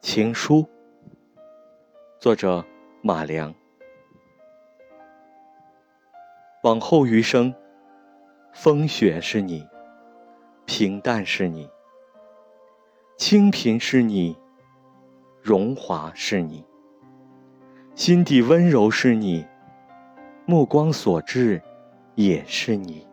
情书作者马良。往后余生风雪是你平淡是你清贫是你荣华是你心底温柔是你目光所至也是你。